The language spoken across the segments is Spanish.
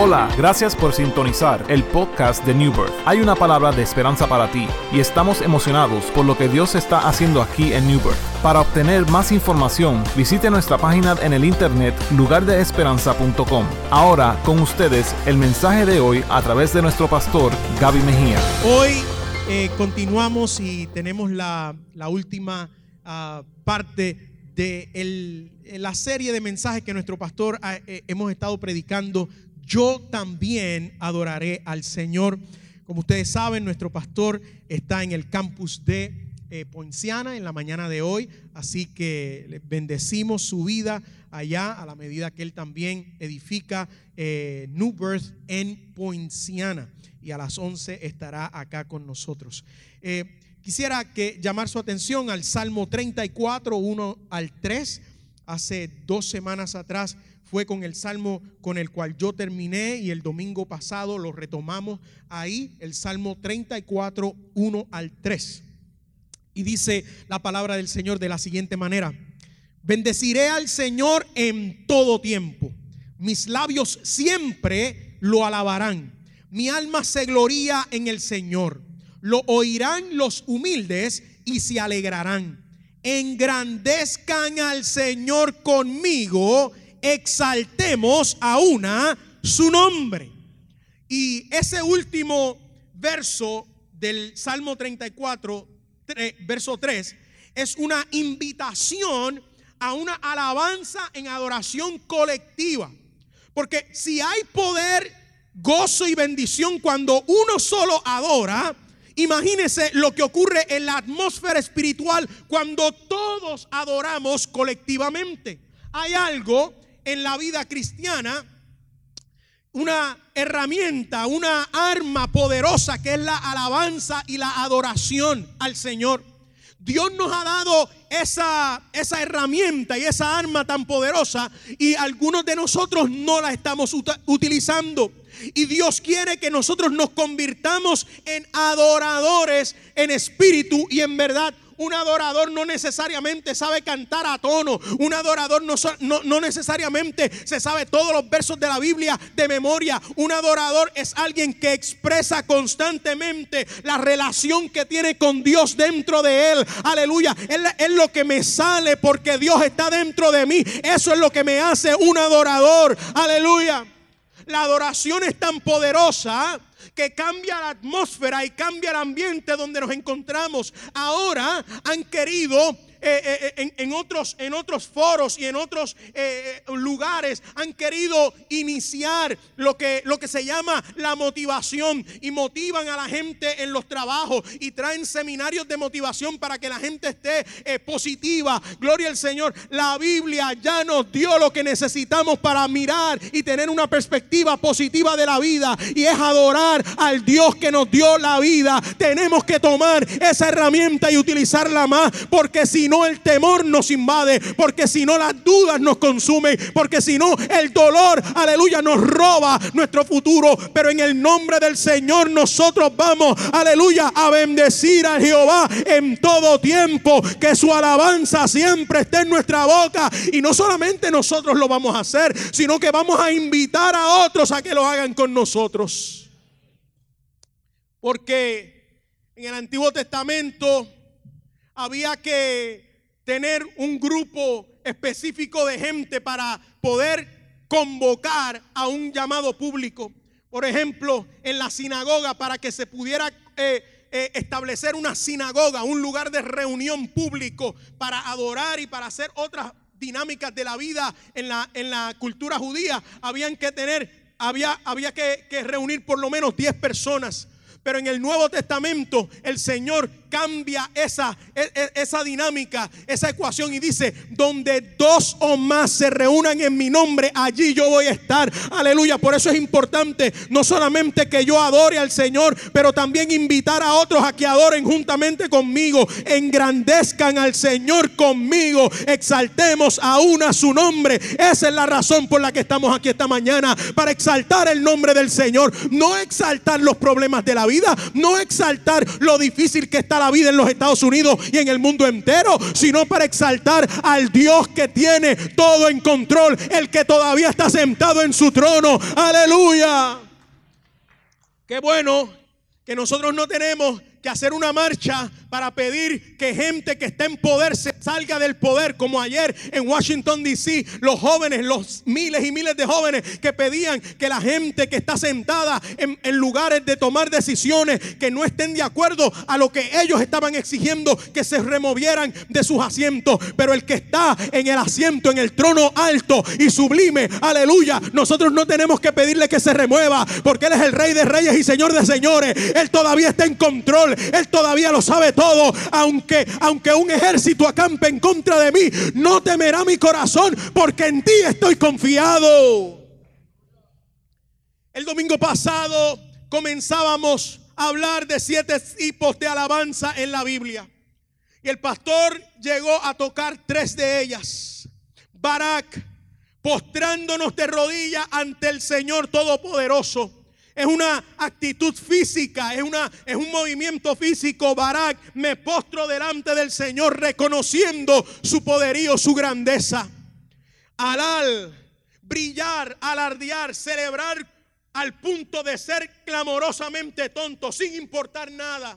Hola, gracias por sintonizar el podcast de New Birth. Hay una palabra de esperanza para ti y estamos emocionados por lo que Dios está haciendo aquí en New Birth. Para obtener más información, visite nuestra página en el internet lugardeesperanza.com. Ahora, con ustedes, el mensaje de hoy a través de nuestro pastor Gaby Mejía. Hoy eh, continuamos y tenemos la, última ah, parte de la serie de mensajes que nuestro pastor eh, hemos estado predicando. Yo también adoraré al Señor. Como ustedes saben, nuestro pastor está en el campus de eh, Poinciana en la mañana de hoy, así que bendecimos su vida allá a la medida que él también edifica eh, New Birth en Poinciana y a las 11 estará acá con nosotros. Eh, quisiera que llamar su atención al Salmo 34, 1 al 3. Hace dos semanas atrás fue con el salmo con el cual yo terminé y el domingo pasado lo retomamos ahí, el Salmo 34, 1 al 3. Y dice la palabra del Señor de la siguiente manera. Bendeciré al Señor en todo tiempo. Mis labios siempre lo alabarán. Mi alma se gloría en el Señor. Lo oirán los humildes y se alegrarán. Engrandezcan al Señor conmigo. Exaltemos a una su nombre. Y ese último verso del Salmo 34, tre- verso 3, es una invitación a una alabanza en adoración colectiva. Porque si hay poder, gozo y bendición cuando uno solo adora, imagínese lo que ocurre en la atmósfera espiritual cuando todos adoramos colectivamente. Hay algo en la vida cristiana una herramienta, una arma poderosa que es la alabanza y la adoración al Señor. Dios nos ha dado esa, esa herramienta y esa arma tan poderosa y algunos de nosotros no la estamos utilizando. Y Dios quiere que nosotros nos convirtamos en adoradores en espíritu y en verdad. Un adorador no necesariamente sabe cantar a tono. Un adorador no, no- no necesariamente se sabe todos los versos de la Biblia de memoria. Un adorador es alguien que expresa constantemente la relación que tiene con Dios dentro de él. Aleluya. Es lo que me sale porque Dios está dentro de mí. Eso es lo que me hace un adorador. Aleluya. La adoración es tan poderosa que cambia la atmósfera y cambia el ambiente donde nos encontramos. Ahora han querido eh, eh, en, en otros, en otros foros y en otros eh, eh, lugares han querido iniciar lo que, lo que se llama la motivación y motivan a la gente en los trabajos y traen seminarios de motivación para que la gente esté eh, positiva. Gloria al Señor. La Biblia ya nos dio lo que necesitamos para mirar y tener una perspectiva positiva de la vida y es adorar al Dios que nos dio la vida. Tenemos que tomar esa herramienta y utilizarla más porque si no el temor nos invade, porque si no las dudas nos consumen, porque si no el dolor, aleluya, nos roba nuestro futuro. Pero en el nombre del Señor nosotros vamos, aleluya, a bendecir a Jehová en todo tiempo, que su alabanza siempre esté en nuestra boca y no solamente nosotros lo vamos a hacer, sino que vamos a invitar a otros a que lo hagan con nosotros. Porque en el Antiguo Testamento había que tener un grupo específico de gente para poder convocar a un llamado público. Por ejemplo, en la sinagoga, para que se pudiera eh, eh, establecer una sinagoga, un lugar de reunión público para adorar y para hacer otras dinámicas de la vida en la, en la cultura judía, habían que tener, había, había que, reunir por lo menos 10 personas. Pero en el Nuevo Testamento el Señor cambia esa, e- e- esa dinámica, esa ecuación y dice, donde dos o más se reúnan en mi nombre, allí yo voy a estar. Aleluya. Por eso es importante no solamente que yo adore al Señor, pero también invitar a otros a que adoren juntamente conmigo, engrandezcan al Señor conmigo, exaltemos aún a su nombre. Esa es la razón por la que estamos aquí esta mañana, para exaltar el nombre del Señor, no exaltar los problemas de la vida, no exaltar lo difícil que está la vida en los Estados Unidos y en el mundo entero, sino para exaltar al Dios que tiene todo en control, el que todavía está sentado en su trono. Aleluya. Qué bueno que nosotros no tenemos que hacer una marcha para pedir que gente que está en poder se salga del poder, como ayer en Washington, D.C., los jóvenes, los miles y miles de jóvenes que pedían que la gente que está sentada en, en, lugares de tomar decisiones, que no estén de acuerdo a lo que ellos estaban exigiendo, que se removieran de sus asientos. Pero el que está en el asiento, en el trono alto y sublime, aleluya, nosotros no tenemos que pedirle que se remueva, porque Él es el Rey de Reyes y Señor de Señores. Él todavía está en control, Él todavía lo sabe todo, aunque, aunque un ejército acampe en contra de mí, no temerá mi corazón porque en ti estoy confiado. El domingo pasado comenzábamos a hablar de siete tipos de alabanza en la Biblia. Y el pastor llegó a tocar tres de ellas. Barak, postrándonos de rodillas ante el Señor Todopoderoso es una actitud física, es, una, es un movimiento físico. Barak, me postro delante del Señor reconociendo su poderío, su grandeza. Alal, brillar, alardear, celebrar al punto de ser clamorosamente tonto, sin importar nada.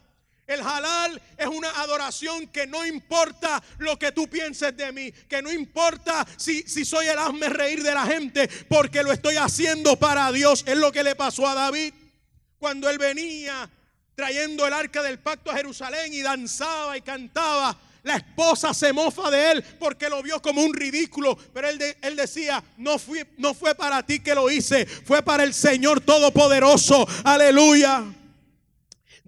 El halal es una adoración que no importa lo que tú pienses de mí, que no importa si, si soy el hazme reír de la gente, porque lo estoy haciendo para Dios. Es lo que le pasó a David cuando él venía trayendo el arca del pacto a Jerusalén y danzaba y cantaba. La esposa se mofa de él porque lo vio como un ridículo. Pero él, él decía, no, fui, no fue para ti que lo hice, fue para el Señor Todopoderoso. Aleluya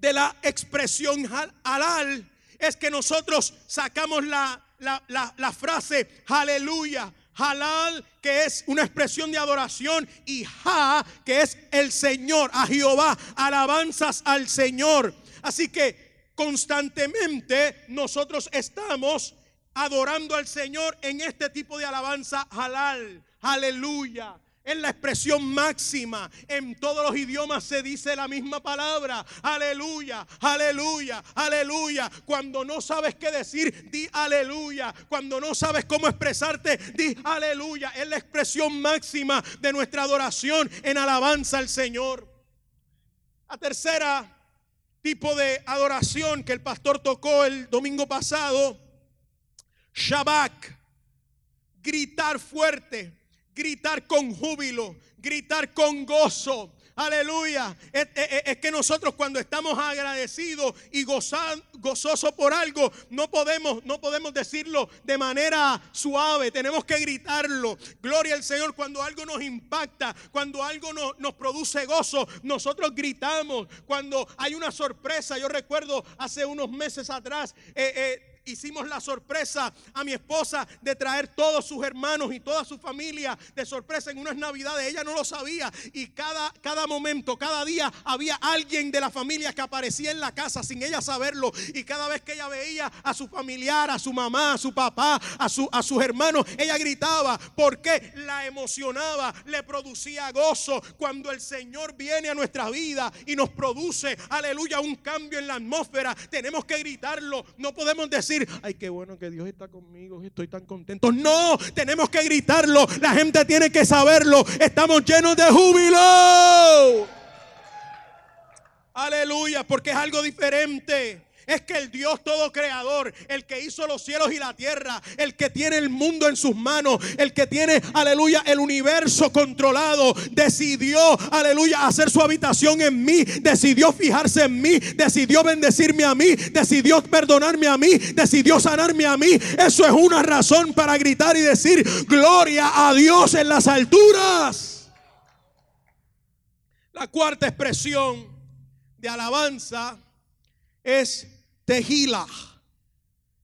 de la expresión halal es que nosotros sacamos la, la, frase aleluya. Halal, que es una expresión de adoración, y ja, que es el Señor, a Jehová, alabanzas al Señor. Así que constantemente nosotros estamos adorando al Señor en este tipo de alabanza halal. Aleluya. Es la expresión máxima. En todos los idiomas se dice la misma palabra. Aleluya, aleluya, aleluya. Cuando no sabes qué decir, di aleluya. Cuando no sabes cómo expresarte, di aleluya. Es la expresión máxima de nuestra adoración en alabanza al Señor. La tercera tipo de adoración que el pastor tocó el domingo pasado, Shabak, gritar fuerte gritar con júbilo, gritar con gozo. Aleluya. Es, que nosotros cuando estamos agradecidos y gozosos por algo, no podemos, no podemos decirlo de manera suave. Tenemos que gritarlo. Gloria al Señor. Cuando algo nos impacta, cuando algo nos, produce gozo, nosotros gritamos. Cuando hay una sorpresa, yo recuerdo hace unos meses atrás, eh, eh, hicimos la sorpresa a mi esposa de traer todos sus hermanos y toda su familia de sorpresa en unas navidades. Ella no lo sabía y cada, cada momento, cada día había alguien de la familia que aparecía en la casa sin ella saberlo. Y cada vez que ella veía a su familiar, a su mamá, a su papá, a, su, a sus hermanos, ella gritaba porque la emocionaba, le producía gozo cuando el Señor viene a nuestra vida y nos produce, aleluya, un cambio en la atmósfera. Tenemos que gritarlo, no podemos decir ay, qué bueno que Dios está conmigo, estoy tan contento. No, tenemos que gritarlo, la gente tiene que saberlo. Estamos llenos de júbilo. Aleluya, porque es algo diferente. Es que el Dios todo creador, el que hizo los cielos y la tierra, el que tiene el mundo en sus manos, el que tiene, aleluya, el universo controlado, decidió, aleluya, hacer su habitación en mí, decidió fijarse en mí, decidió bendecirme a mí, decidió perdonarme a mí, decidió sanarme a mí. Eso es una razón para gritar y decir, gloria a Dios en las alturas. La cuarta expresión de alabanza es tejila.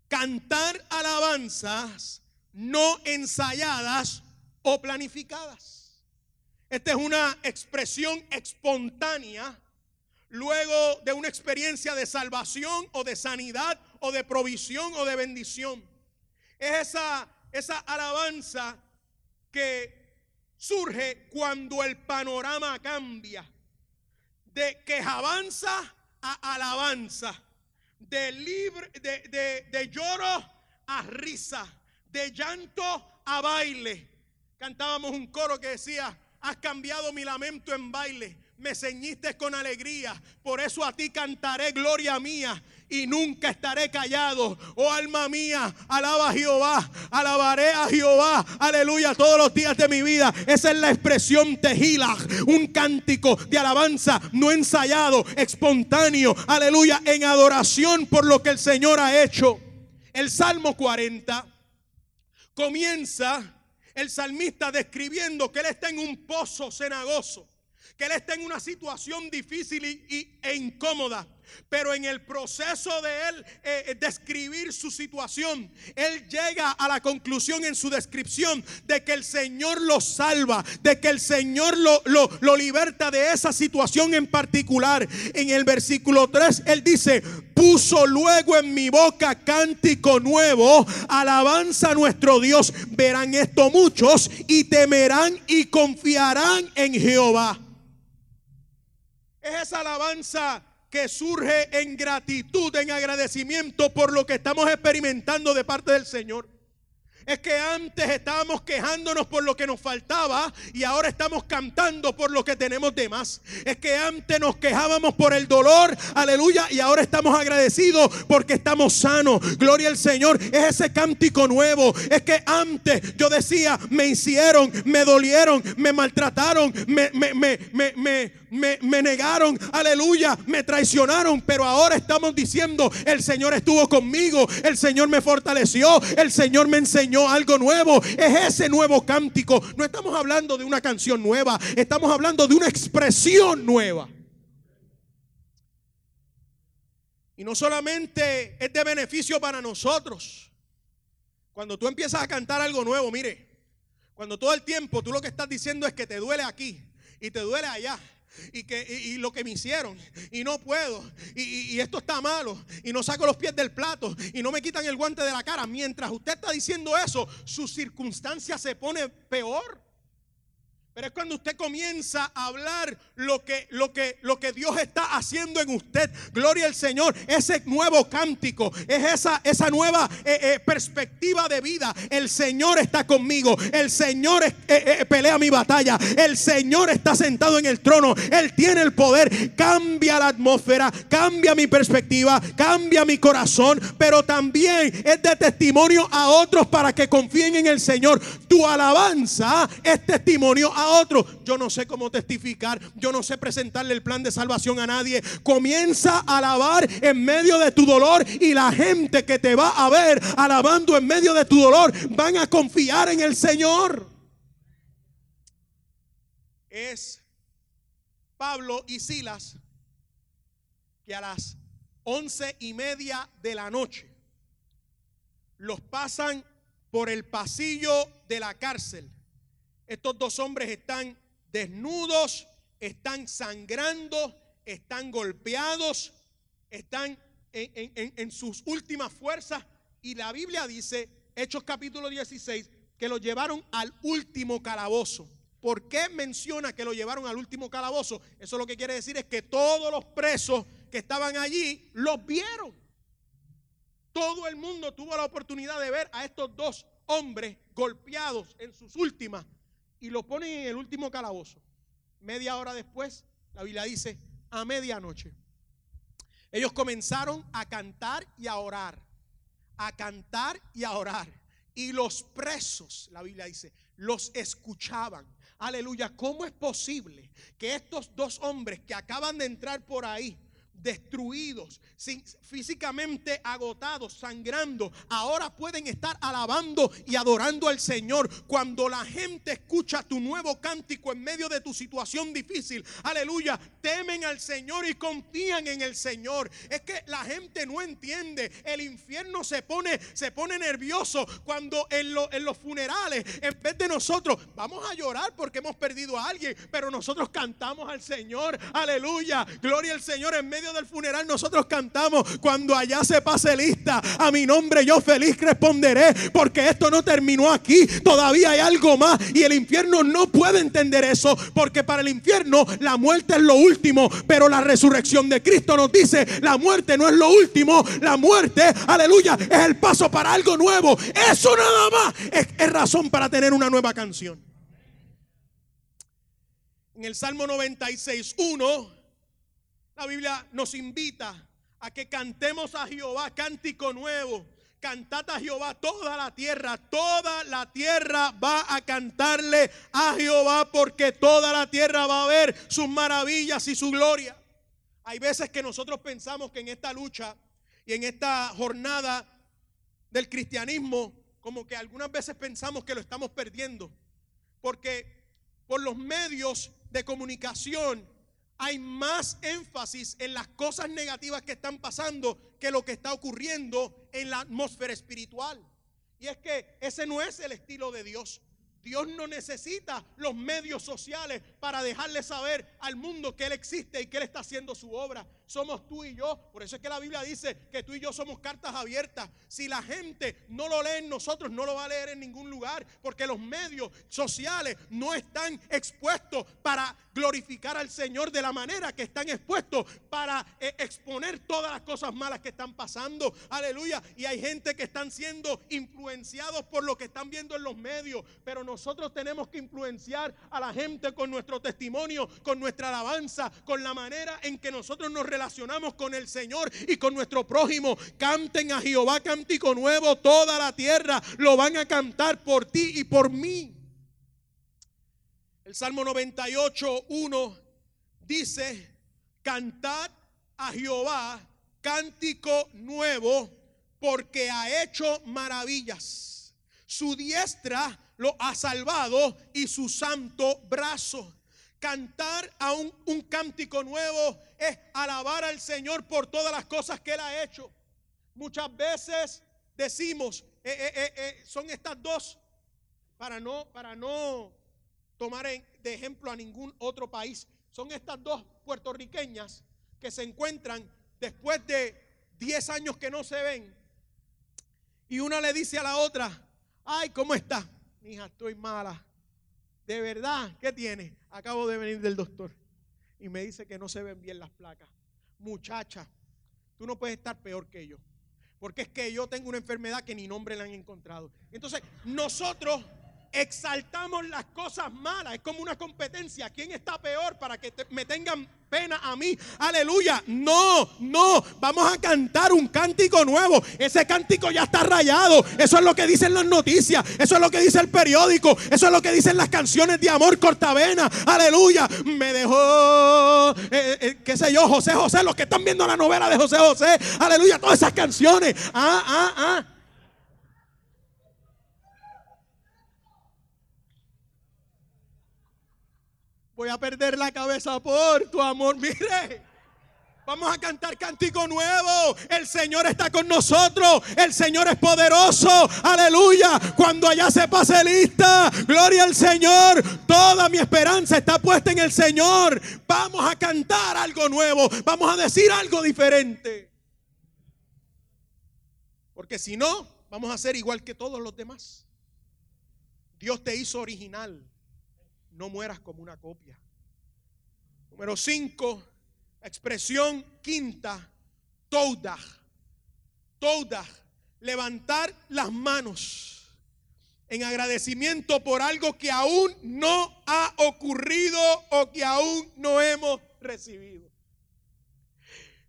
Cantar alabanzas no ensayadas o planificadas. Esta es una expresión espontánea luego de una experiencia de salvación o de sanidad o de provisión o de bendición. Es esa, esa alabanza que surge cuando el panorama cambia. De que avanza a alabanza de, libre, de, de, de lloro a risa, de llanto a baile. Cantábamos un coro que decía, has cambiado mi lamento en baile, me ceñiste con alegría, por eso a ti cantaré gloria mía y nunca estaré callado. Oh alma mía, alaba a Jehová, alabaré a Jehová, aleluya, todos los días de mi vida. Esa es la expresión tejila, un cántico de alabanza no ensayado, espontáneo, aleluya, en adoración por lo que el Señor ha hecho. El Salmo 40 comienza el salmista describiendo que él está en un pozo cenagoso, que él está en una situación difícil y, e incómoda. Pero en el proceso de él eh, eh, describir su situación, él llega a la conclusión en su descripción de que el Señor lo salva, de que el Señor lo, lo, liberta de esa situación en particular. En el versículo 3, él dice, puso luego en mi boca cántico nuevo, alabanza a nuestro Dios. Verán esto muchos y temerán y confiarán en Jehová. Es esa alabanza que surge en gratitud, en agradecimiento por lo que estamos experimentando de parte del Señor. Es que antes estábamos quejándonos por lo que nos faltaba y ahora estamos cantando por lo que tenemos de más. Es que antes nos quejábamos por el dolor, aleluya, y ahora estamos agradecidos porque estamos sanos. Gloria al Señor. Es ese cántico nuevo. Es que antes yo decía, me hicieron, me dolieron, me maltrataron, me, me, me, me, me, negaron, aleluya, me traicionaron, pero ahora estamos diciendo, el Señor estuvo conmigo, el Señor me fortaleció, el Señor me enseñó algo nuevo. Es ese nuevo cántico. No estamos hablando de una canción nueva, estamos hablando de una expresión nueva. Y no solamente es de beneficio para nosotros. Cuando tú empiezas a cantar algo nuevo, mire, cuando todo el tiempo tú lo que estás diciendo es que te duele aquí y te duele allá y, que, y, lo que me hicieron y no puedo y, y, esto está malo y no saco los pies del plato y no me quitan el guante de la cara. Mientras usted está diciendo eso, su circunstancia se pone peor. Pero es cuando usted comienza a hablar lo que, lo que, lo que Dios está haciendo en usted. Gloria al Señor. Ese nuevo cántico, es esa, esa nueva eh, eh, perspectiva de vida. El Señor está conmigo. El Señor eh, pelea mi batalla. El Señor está sentado en el trono. Él tiene el poder. Cambia la atmósfera, cambia mi perspectiva, cambia mi corazón. Pero también es de testimonio a otros para que confíen en el Señor. Tu alabanza es testimonio a otro. Yo no sé cómo testificar, yo no sé presentarle el plan de salvación a nadie. Comienza a alabar en medio de tu dolor y la gente que te va a ver alabando en medio de tu dolor van a confiar en el Señor. Es Pablo y Silas que a las once y media de la noche los pasan por el pasillo de la cárcel estos dos hombres están desnudos, están sangrando, están golpeados, están en, sus últimas fuerzas. Y la Biblia dice, Hechos capítulo 16, que lo llevaron al último calabozo. ¿Por qué menciona que lo llevaron al último calabozo? Eso lo que quiere decir es que todos los presos que estaban allí los vieron. Todo el mundo tuvo la oportunidad de ver a estos dos hombres golpeados en sus últimas y lo ponen en el último calabozo. Media hora después, la Biblia dice, a medianoche. Ellos comenzaron a cantar y a orar, a cantar y a orar. Y los presos, la Biblia dice, los escuchaban. Aleluya, ¿cómo es posible que estos dos hombres que acaban de entrar por ahí, destruidos, físicamente agotados, sangrando, ahora pueden estar alabando y adorando al Señor. Cuando la gente escucha tu nuevo cántico en medio de tu situación difícil, aleluya, temen al Señor y confían en el Señor. Es que la gente no entiende, el infierno se pone, se pone nervioso cuando en, en los funerales, en vez de nosotros, vamos a llorar porque hemos perdido a alguien, pero nosotros cantamos al Señor, aleluya, gloria al Señor en medio medio del funeral nosotros cantamos, cuando allá se pase lista, a mi nombre yo feliz responderé, porque esto no terminó aquí, todavía hay algo más y el infierno no puede entender eso, porque para el infierno la muerte es lo último, pero la resurrección de Cristo nos dice, la muerte no es lo último, la muerte, aleluya, es el paso para algo nuevo. Eso nada más es, es razón para tener una nueva canción. En el Salmo 96, 1, la Biblia nos invita a que cantemos a Jehová cántico nuevo. Cantad a Jehová toda la tierra, toda la tierra va a cantarle a Jehová porque toda la tierra va a ver sus maravillas y su gloria. Hay veces que nosotros pensamos que en esta lucha y en esta jornada del cristianismo, como que algunas veces pensamos que lo estamos perdiendo, porque por los medios de comunicación hay más énfasis en las cosas negativas que están pasando que lo que está ocurriendo en la atmósfera espiritual. Y es que ese no es el estilo de Dios. Dios no necesita los medios sociales para dejarle saber al mundo que Él existe y que Él está haciendo su obra somos tú y yo. Por eso es que la Biblia dice que tú y yo somos cartas abiertas. Si la gente no lo lee en nosotros, no lo va a leer en ningún lugar, porque los medios sociales no están expuestos para glorificar al Señor de la manera que están expuestos para eh, exponer todas las cosas malas que están pasando. Aleluya. Y hay gente que están siendo influenciados por lo que están viendo en los medios, pero nosotros tenemos que influenciar a la gente con nuestro testimonio, con nuestra alabanza, con la manera en que nosotros nos relacionamos relacionamos con el Señor y con nuestro prójimo. Canten a Jehová cántico nuevo, toda la tierra lo van a cantar por ti y por mí. El Salmo 98, 1 dice, cantad a Jehová cántico nuevo porque ha hecho maravillas. Su diestra lo ha salvado y su santo brazo. Cantar a un, cántico nuevo es alabar al Señor por todas las cosas que Él ha hecho. Muchas veces decimos, eh, eh, eh, son estas dos, para no, para no tomar de ejemplo a ningún otro país, son estas dos puertorriqueñas que se encuentran después de 10 años que no se ven. Y una le dice a la otra, ay, ¿cómo está? Hija, estoy mala. De verdad, ¿qué tiene? Acabo de venir del doctor y me dice que no se ven bien las placas. Muchacha, tú no puedes estar peor que yo. Porque es que yo tengo una enfermedad que ni nombre le han encontrado. Entonces, nosotros exaltamos las cosas malas. Es como una competencia. ¿Quién está peor para que me tengan pena a mí? Aleluya. No, no. Vamos a cantar un cántico nuevo. Ese cántico ya está rayado. Eso es lo que dicen las noticias. Eso es lo que dice el periódico. Eso es lo que dicen las canciones de amor cortavena. Aleluya. Me dejó, eh, eh, qué sé yo, José José. Los que están viendo la novela de José José. Aleluya. Todas esas canciones. Ah, ah, ah. Voy a perder la cabeza por tu amor. Mire. Vamos a cantar cántico nuevo. El Señor está con nosotros. El Señor es poderoso. Aleluya. Cuando allá se pase lista. Gloria al Señor. Toda mi esperanza está puesta en el Señor. Vamos a cantar algo nuevo. Vamos a decir algo diferente. Porque si no, vamos a ser igual que todos los demás. Dios te hizo original no mueras como una copia. Número 5, expresión quinta, toda. Toda. Levantar las manos en agradecimiento por algo que aún no ha ocurrido o que aún no hemos recibido.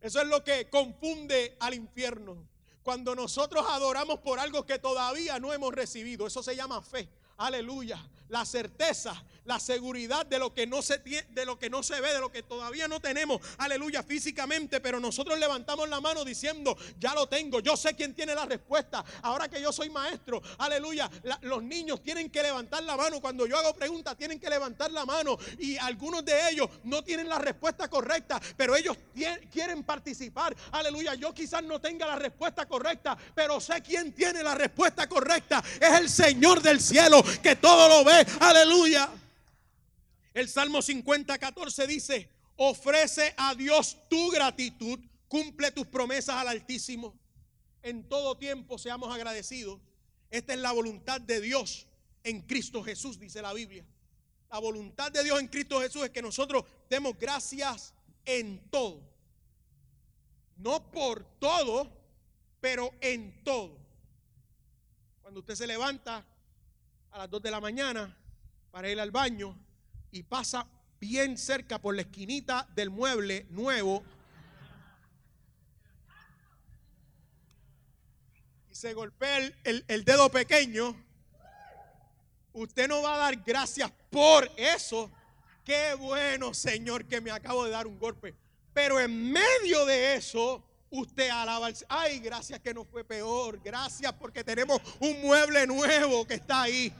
Eso es lo que confunde al infierno. Cuando nosotros adoramos por algo que todavía no hemos recibido, eso se llama fe. Aleluya. La certeza la seguridad de lo que no se de lo que no se ve, de lo que todavía no tenemos, aleluya, físicamente, pero nosotros levantamos la mano diciendo, ya lo tengo, yo sé quién tiene la respuesta. Ahora que yo soy maestro, aleluya, los niños tienen que levantar la mano. Cuando yo hago preguntas, tienen que levantar la mano y algunos de ellos no tienen la respuesta correcta, pero ellos quieren participar. Aleluya, yo quizás no tenga la respuesta correcta, pero sé quién tiene la respuesta correcta. Es el Señor del cielo que todo lo ve. Aleluya. El Salmo 50, 14 dice, ofrece a Dios tu gratitud, cumple tus promesas al Altísimo. En todo tiempo seamos agradecidos. Esta es la voluntad de Dios en Cristo Jesús, dice la Biblia. La voluntad de Dios en Cristo Jesús es que nosotros demos gracias en todo. No por todo, pero en todo. Cuando usted se levanta a las 2 de la mañana para ir al baño y pasa bien cerca por la esquinita del mueble nuevo y se golpea el, el dedo pequeño, usted no va a dar gracias por eso. Qué bueno, Señor, que me acabo de dar un golpe. Pero en medio de eso, usted alaba al Ay, gracias que no fue peor. Gracias porque tenemos un mueble nuevo que está ahí.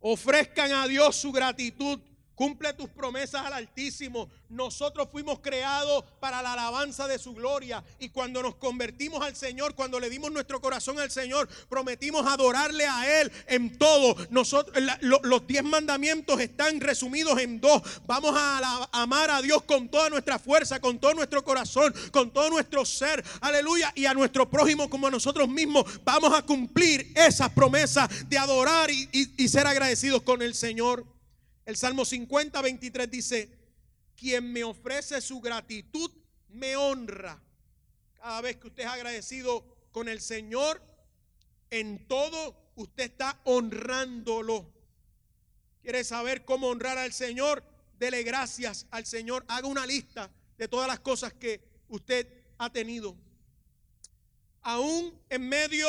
Ofrezcan a Dios su gratitud Cumple tus promesas al Altísimo. Nosotros fuimos creados para la alabanza de su gloria. Y cuando nos convertimos al Señor, cuando le dimos nuestro corazón al Señor, prometimos adorarle a Él en todo. Nosotros, los diez mandamientos están resumidos en dos. Vamos a amar a Dios con toda nuestra fuerza, con todo nuestro corazón, con todo nuestro ser. Aleluya. Y a nuestro prójimo como a nosotros mismos. Vamos a cumplir esas promesas de adorar y ser agradecidos con el Señor. El Salmo 50, 23 dice, quien me ofrece su gratitud me honra. Cada vez que usted es agradecido con el Señor, en todo usted está honrándolo. ¿Quiere saber cómo honrar al Señor? Dele gracias al Señor. Haga una lista de todas las cosas que usted ha tenido. Aún en medio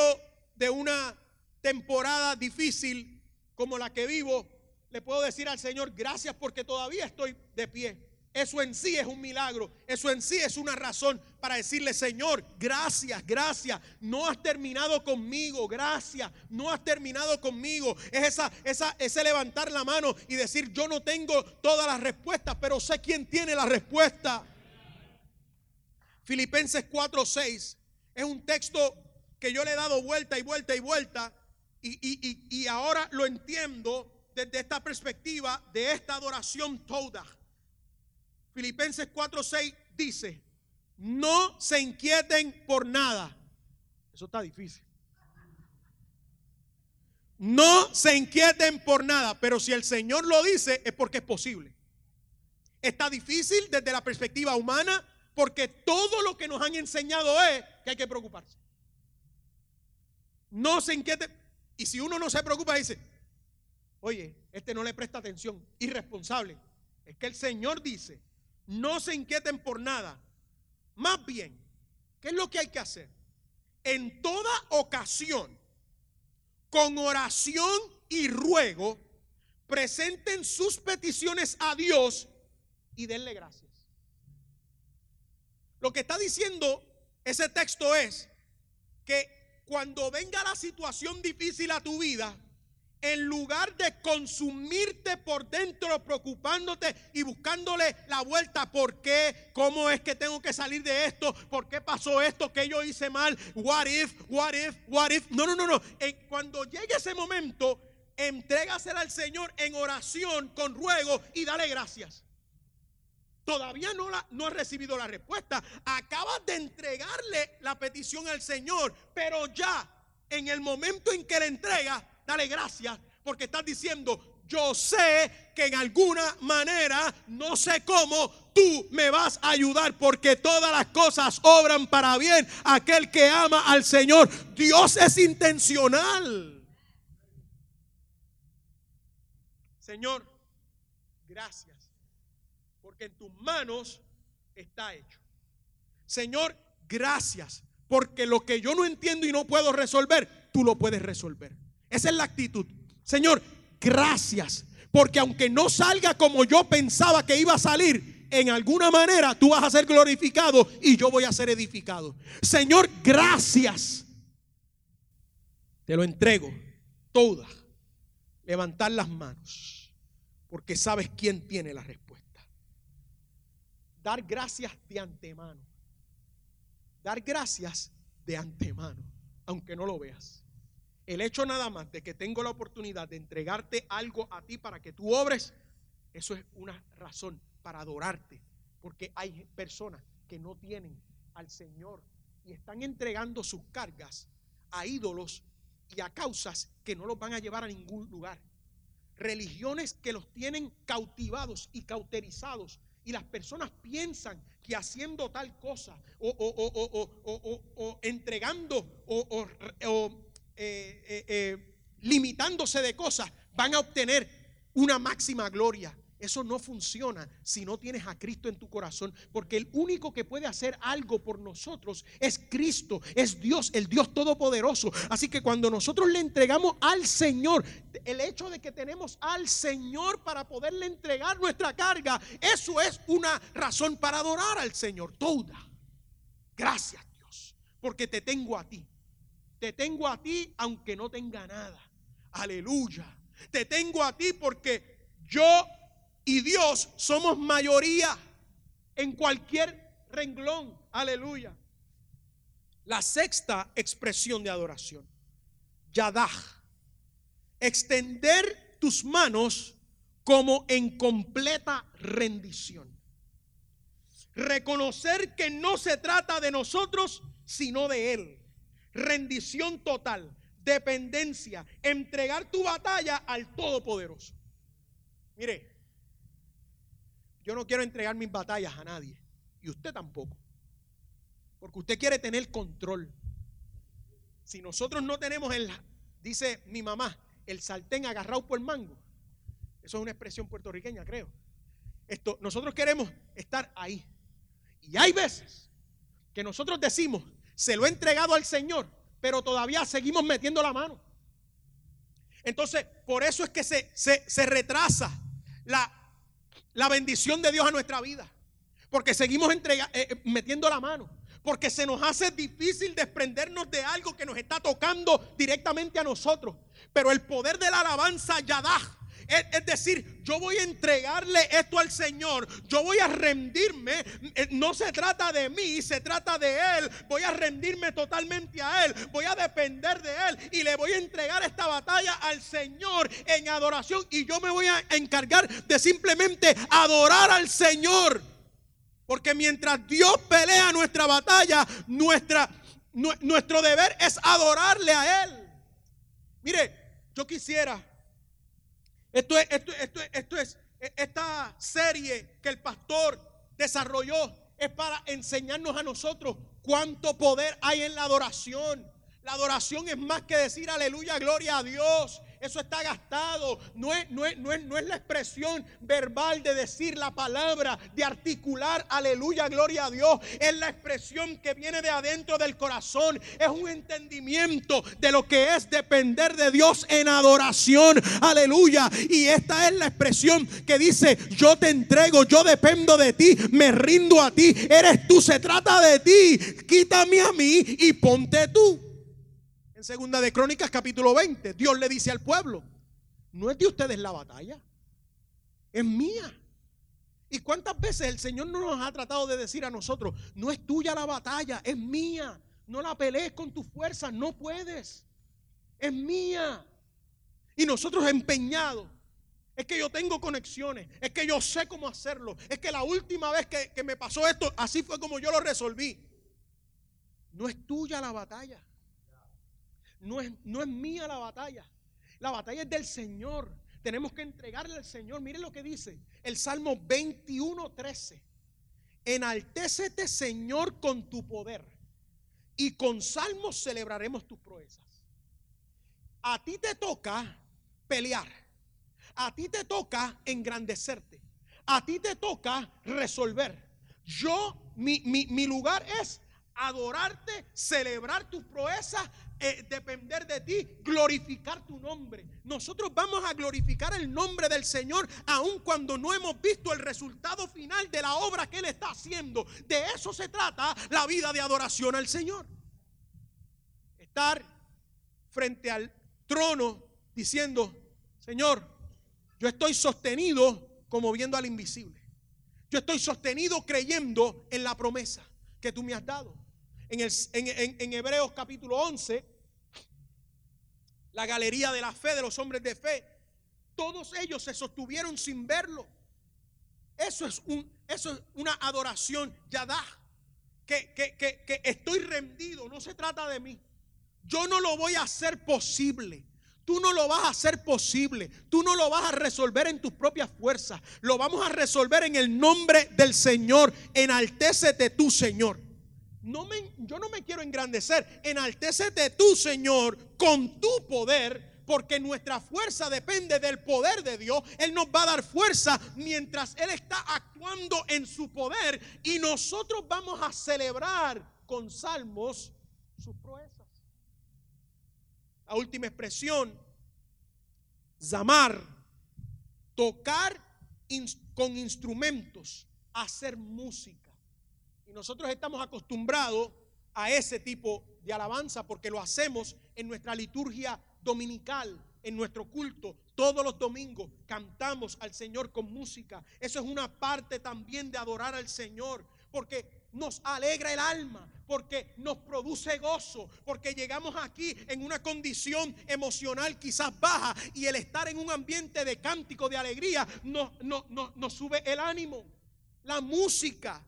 de una temporada difícil como la que vivo, le puedo decir al Señor, gracias porque todavía estoy de pie. Eso en sí es un milagro. Eso en sí es una razón para decirle, Señor, gracias, gracias. No has terminado conmigo, gracias. No has terminado conmigo. Es esa, esa, ese levantar la mano y decir, yo no tengo todas las respuestas, pero sé quién tiene la respuesta. Filipenses 4:6 es un texto que yo le he dado vuelta y vuelta y vuelta y, y, y ahora lo entiendo desde esta perspectiva de esta adoración toda. Filipenses 4:6 dice, no se inquieten por nada. Eso está difícil. No se inquieten por nada, pero si el Señor lo dice es porque es posible. Está difícil desde la perspectiva humana porque todo lo que nos han enseñado es que hay que preocuparse. No se inquieten. Y si uno no se preocupa, dice, Oye, este no le presta atención, irresponsable. Es que el Señor dice, no se inquieten por nada. Más bien, ¿qué es lo que hay que hacer? En toda ocasión, con oración y ruego, presenten sus peticiones a Dios y denle gracias. Lo que está diciendo ese texto es que cuando venga la situación difícil a tu vida, en lugar de consumirte por dentro, preocupándote y buscándole la vuelta, ¿por qué? ¿Cómo es que tengo que salir de esto? ¿Por qué pasó esto? ¿Qué yo hice mal? What if? What if? What if? No, no, no, no. cuando llegue ese momento, entrégasela al Señor en oración, con ruego y dale gracias. Todavía no, la, no has recibido la respuesta. Acabas de entregarle la petición al Señor, pero ya en el momento en que le entregas, Dale gracias porque estás diciendo, yo sé que en alguna manera, no sé cómo, tú me vas a ayudar porque todas las cosas obran para bien aquel que ama al Señor. Dios es intencional. Señor, gracias, porque en tus manos está hecho. Señor, gracias, porque lo que yo no entiendo y no puedo resolver, tú lo puedes resolver. Esa es la actitud. Señor, gracias. Porque aunque no salga como yo pensaba que iba a salir, en alguna manera tú vas a ser glorificado y yo voy a ser edificado. Señor, gracias. Te lo entrego toda. Levantar las manos. Porque sabes quién tiene la respuesta. Dar gracias de antemano. Dar gracias de antemano. Aunque no lo veas. El hecho nada más de que tengo la oportunidad de entregarte algo a ti para que tú obres, eso es una razón para adorarte. Porque hay personas que no tienen al Señor y están entregando sus cargas a ídolos y a causas que no los van a llevar a ningún lugar. Religiones que los tienen cautivados y cauterizados. Y las personas piensan que haciendo tal cosa o, entregando o, eh, eh, eh, limitándose de cosas van a obtener una máxima gloria. Eso no funciona si no tienes a Cristo en tu corazón, porque el único que puede hacer algo por nosotros es Cristo, es Dios, el Dios Todopoderoso. Así que cuando nosotros le entregamos al Señor, el hecho de que tenemos al Señor para poderle entregar nuestra carga, eso es una razón para adorar al Señor. Toda. Gracias Dios, porque te tengo a ti. Te tengo a ti aunque no tenga nada. Aleluya. Te tengo a ti porque yo y Dios somos mayoría en cualquier renglón. Aleluya. La sexta expresión de adoración. Yadah. Extender tus manos como en completa rendición. Reconocer que no se trata de nosotros, sino de Él. Rendición total, dependencia, entregar tu batalla al Todopoderoso. Mire, yo no quiero entregar mis batallas a nadie. Y usted tampoco. Porque usted quiere tener control. Si nosotros no tenemos el, dice mi mamá, el sartén agarrado por el mango. Eso es una expresión puertorriqueña, creo. Esto, nosotros queremos estar ahí. Y hay veces que nosotros decimos, se lo he entregado al Señor, pero todavía seguimos metiendo la mano. Entonces, por eso es que se, se, se retrasa la, la bendición de Dios a nuestra vida. Porque seguimos eh, eh, metiendo la mano. Porque se nos hace difícil desprendernos de algo que nos está tocando directamente a nosotros. Pero el poder de la alabanza Yadah es, decir, yo voy a entregarle esto al Señor. Yo voy a rendirme. Eh, no se trata de mí, se trata de Él. Voy a rendirme totalmente a Él. Voy a depender de Él. Y le voy a entregar esta batalla al Señor en adoración. Y yo me voy a encargar de simplemente adorar al Señor. Porque mientras Dios pelea nuestra batalla, nuestra, nuestro deber es adorarle a Él. Mire, yo quisiera esto es, esto, esto, es, e, esta serie que el pastor desarrolló es para enseñarnos a nosotros cuánto poder hay en la adoración. La adoración es más que decir aleluya, gloria a Dios. Eso está gastado. No es, no, es, no, es, no es, la expresión verbal de decir la palabra, de articular aleluya, gloria a Dios. Es la expresión que viene de adentro del corazón. Es un entendimiento de lo que es depender de Dios en adoración. Aleluya. Y esta es la expresión que dice, yo te entrego, yo dependo de ti, me rindo a ti. Eres tú, se trata de ti. Quítame a mí y ponte tú. En segunda de Crónicas capítulo 20, Dios le dice al pueblo, no es de ustedes la batalla, es mía. ¿Y cuántas veces el Señor no nos ha tratado de decir a nosotros, no es tuya la batalla, es mía? No la pelees con tus fuerzas, no puedes. Es mía. Y nosotros empeñados. Es que yo tengo conexiones, es que yo sé cómo hacerlo. Es que la última vez que, que me pasó esto, así fue como yo lo resolví. No es tuya la batalla. No es, no es mía la batalla. La batalla es del Señor. Tenemos que entregarle al Señor. Miren lo que dice el Salmo 21, 13. Enaltécete, Señor, con tu poder. Y con salmos celebraremos tus proezas. A ti te toca pelear. A ti te toca engrandecerte. A ti te toca resolver. Yo, mi, mi lugar es adorarte, celebrar tus proezas, eh, depender de ti, glorificar tu nombre. Nosotros vamos a glorificar el nombre del Señor aun cuando no hemos visto el resultado final de la obra que Él está haciendo. De eso se trata la vida de adoración al Señor. Estar frente al trono diciendo, Señor, yo estoy sostenido como viendo al invisible. Yo estoy sostenido creyendo en la promesa que tú me has dado. En, el, en, Hebreos capítulo 11, la galería de la fe de los hombres de fe, todos ellos se sostuvieron sin verlo. Eso es, un, eso es una adoración yadá. Que, que, que, que estoy rendido, no se trata de mí. Yo no lo voy a hacer posible. Tú no lo vas a hacer posible. Tú no lo vas a resolver en tus propias fuerzas. Lo vamos a resolver en el nombre del Señor. Enaltécete tú, Señor. No me, yo no me quiero engrandecer. Enaltécete tú, Señor, con tu poder porque nuestra fuerza depende del poder de Dios. Él nos va a dar fuerza mientras Él está actuando en su poder y nosotros vamos a celebrar con salmos sus proezas. La última expresión, zamar, tocar con instrumentos, hacer música. Y nosotros estamos acostumbrados a ese tipo de alabanza porque lo hacemos en nuestra liturgia dominical, en nuestro culto, todos los domingos cantamos al Señor con música. Eso es una parte también de adorar al Señor, porque nos alegra el alma, porque nos produce gozo, porque llegamos aquí en una condición emocional quizás baja y el estar en un ambiente de cántico, de alegría, nos, nos sube el ánimo. La música,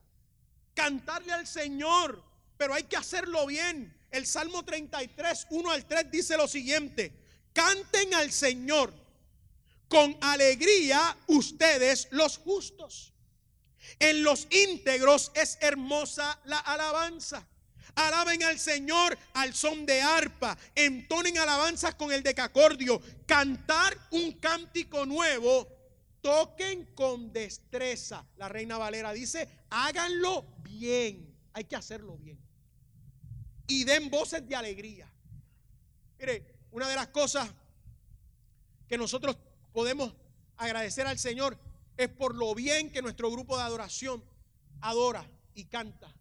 cantarle al Señor, pero hay que hacerlo bien. El Salmo 33, 1 al 3 dice lo siguiente, canten al Señor con alegría ustedes los justos. En los íntegros es hermosa la alabanza. Alaben al Señor al son de arpa, entonen alabanzas con el decacordio, cantar un cántico nuevo, toquen con destreza. La Reina Valera dice, háganlo bien, hay que hacerlo bien y den voces de alegría. Mire, una de las cosas que nosotros podemos agradecer al Señor es por lo bien que nuestro grupo de adoración adora y canta.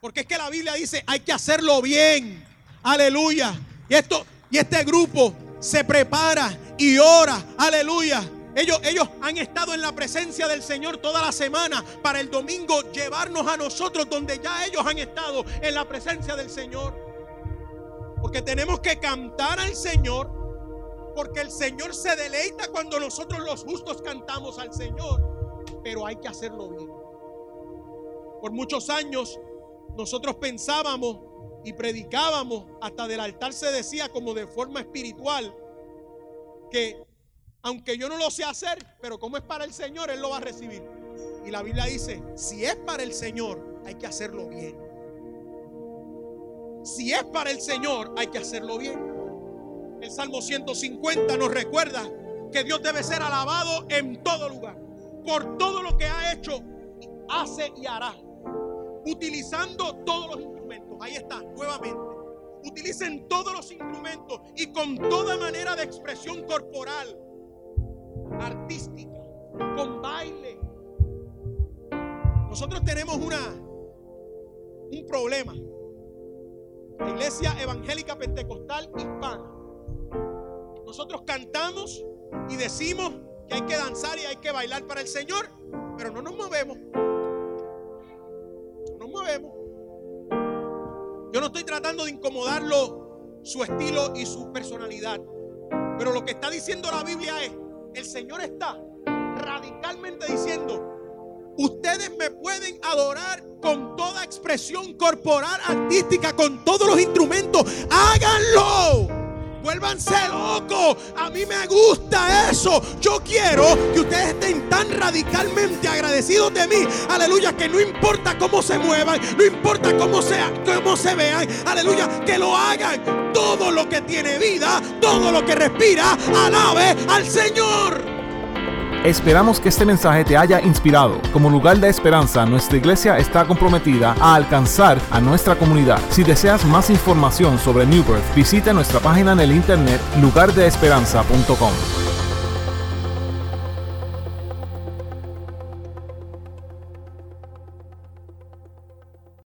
Porque es que la Biblia dice, hay que hacerlo bien. Aleluya. Y esto y este grupo se prepara y ora. Aleluya ellos, ellos han estado en la presencia del Señor toda la semana para el domingo llevarnos a nosotros donde ya ellos han estado en la presencia del Señor. Porque tenemos que cantar al Señor. Porque el Señor se deleita cuando nosotros los justos cantamos al Señor. Pero hay que hacerlo bien. Por muchos años nosotros pensábamos y predicábamos, hasta del altar se decía como de forma espiritual, que aunque yo no lo sé hacer, pero como es para el Señor, Él lo va a recibir. Y la Biblia dice, si es para el Señor, hay que hacerlo bien. Si es para el Señor, hay que hacerlo bien. El Salmo 150 nos recuerda que Dios debe ser alabado en todo lugar, por todo lo que ha hecho, hace y hará, utilizando todos los instrumentos. Ahí está, nuevamente. Utilicen todos los instrumentos y con toda manera de expresión corporal artística, con baile. Nosotros tenemos una un problema. La iglesia evangélica pentecostal hispana. Nosotros cantamos y decimos que hay que danzar y hay que bailar para el Señor, pero no nos movemos. No nos movemos. Yo no estoy tratando de incomodarlo su estilo y su personalidad. Pero lo que está diciendo la Biblia es el Señor está radicalmente diciendo, ustedes me pueden adorar con toda expresión corporal, artística, con todos los instrumentos. Háganlo. Vuélvanse locos. A mí me gusta eso. Yo quiero que ustedes estén tan radicalmente agradecidos de mí. Aleluya. Que no importa cómo se muevan. No importa cómo, sea, cómo se vean. Aleluya. Que lo hagan. Todo lo que tiene vida. Todo lo que respira. Alabe al Señor. Esperamos que este mensaje te haya inspirado. Como lugar de esperanza, nuestra iglesia está comprometida a alcanzar a nuestra comunidad. Si deseas más información sobre New Birth, visita nuestra página en el internet lugardeesperanza.com.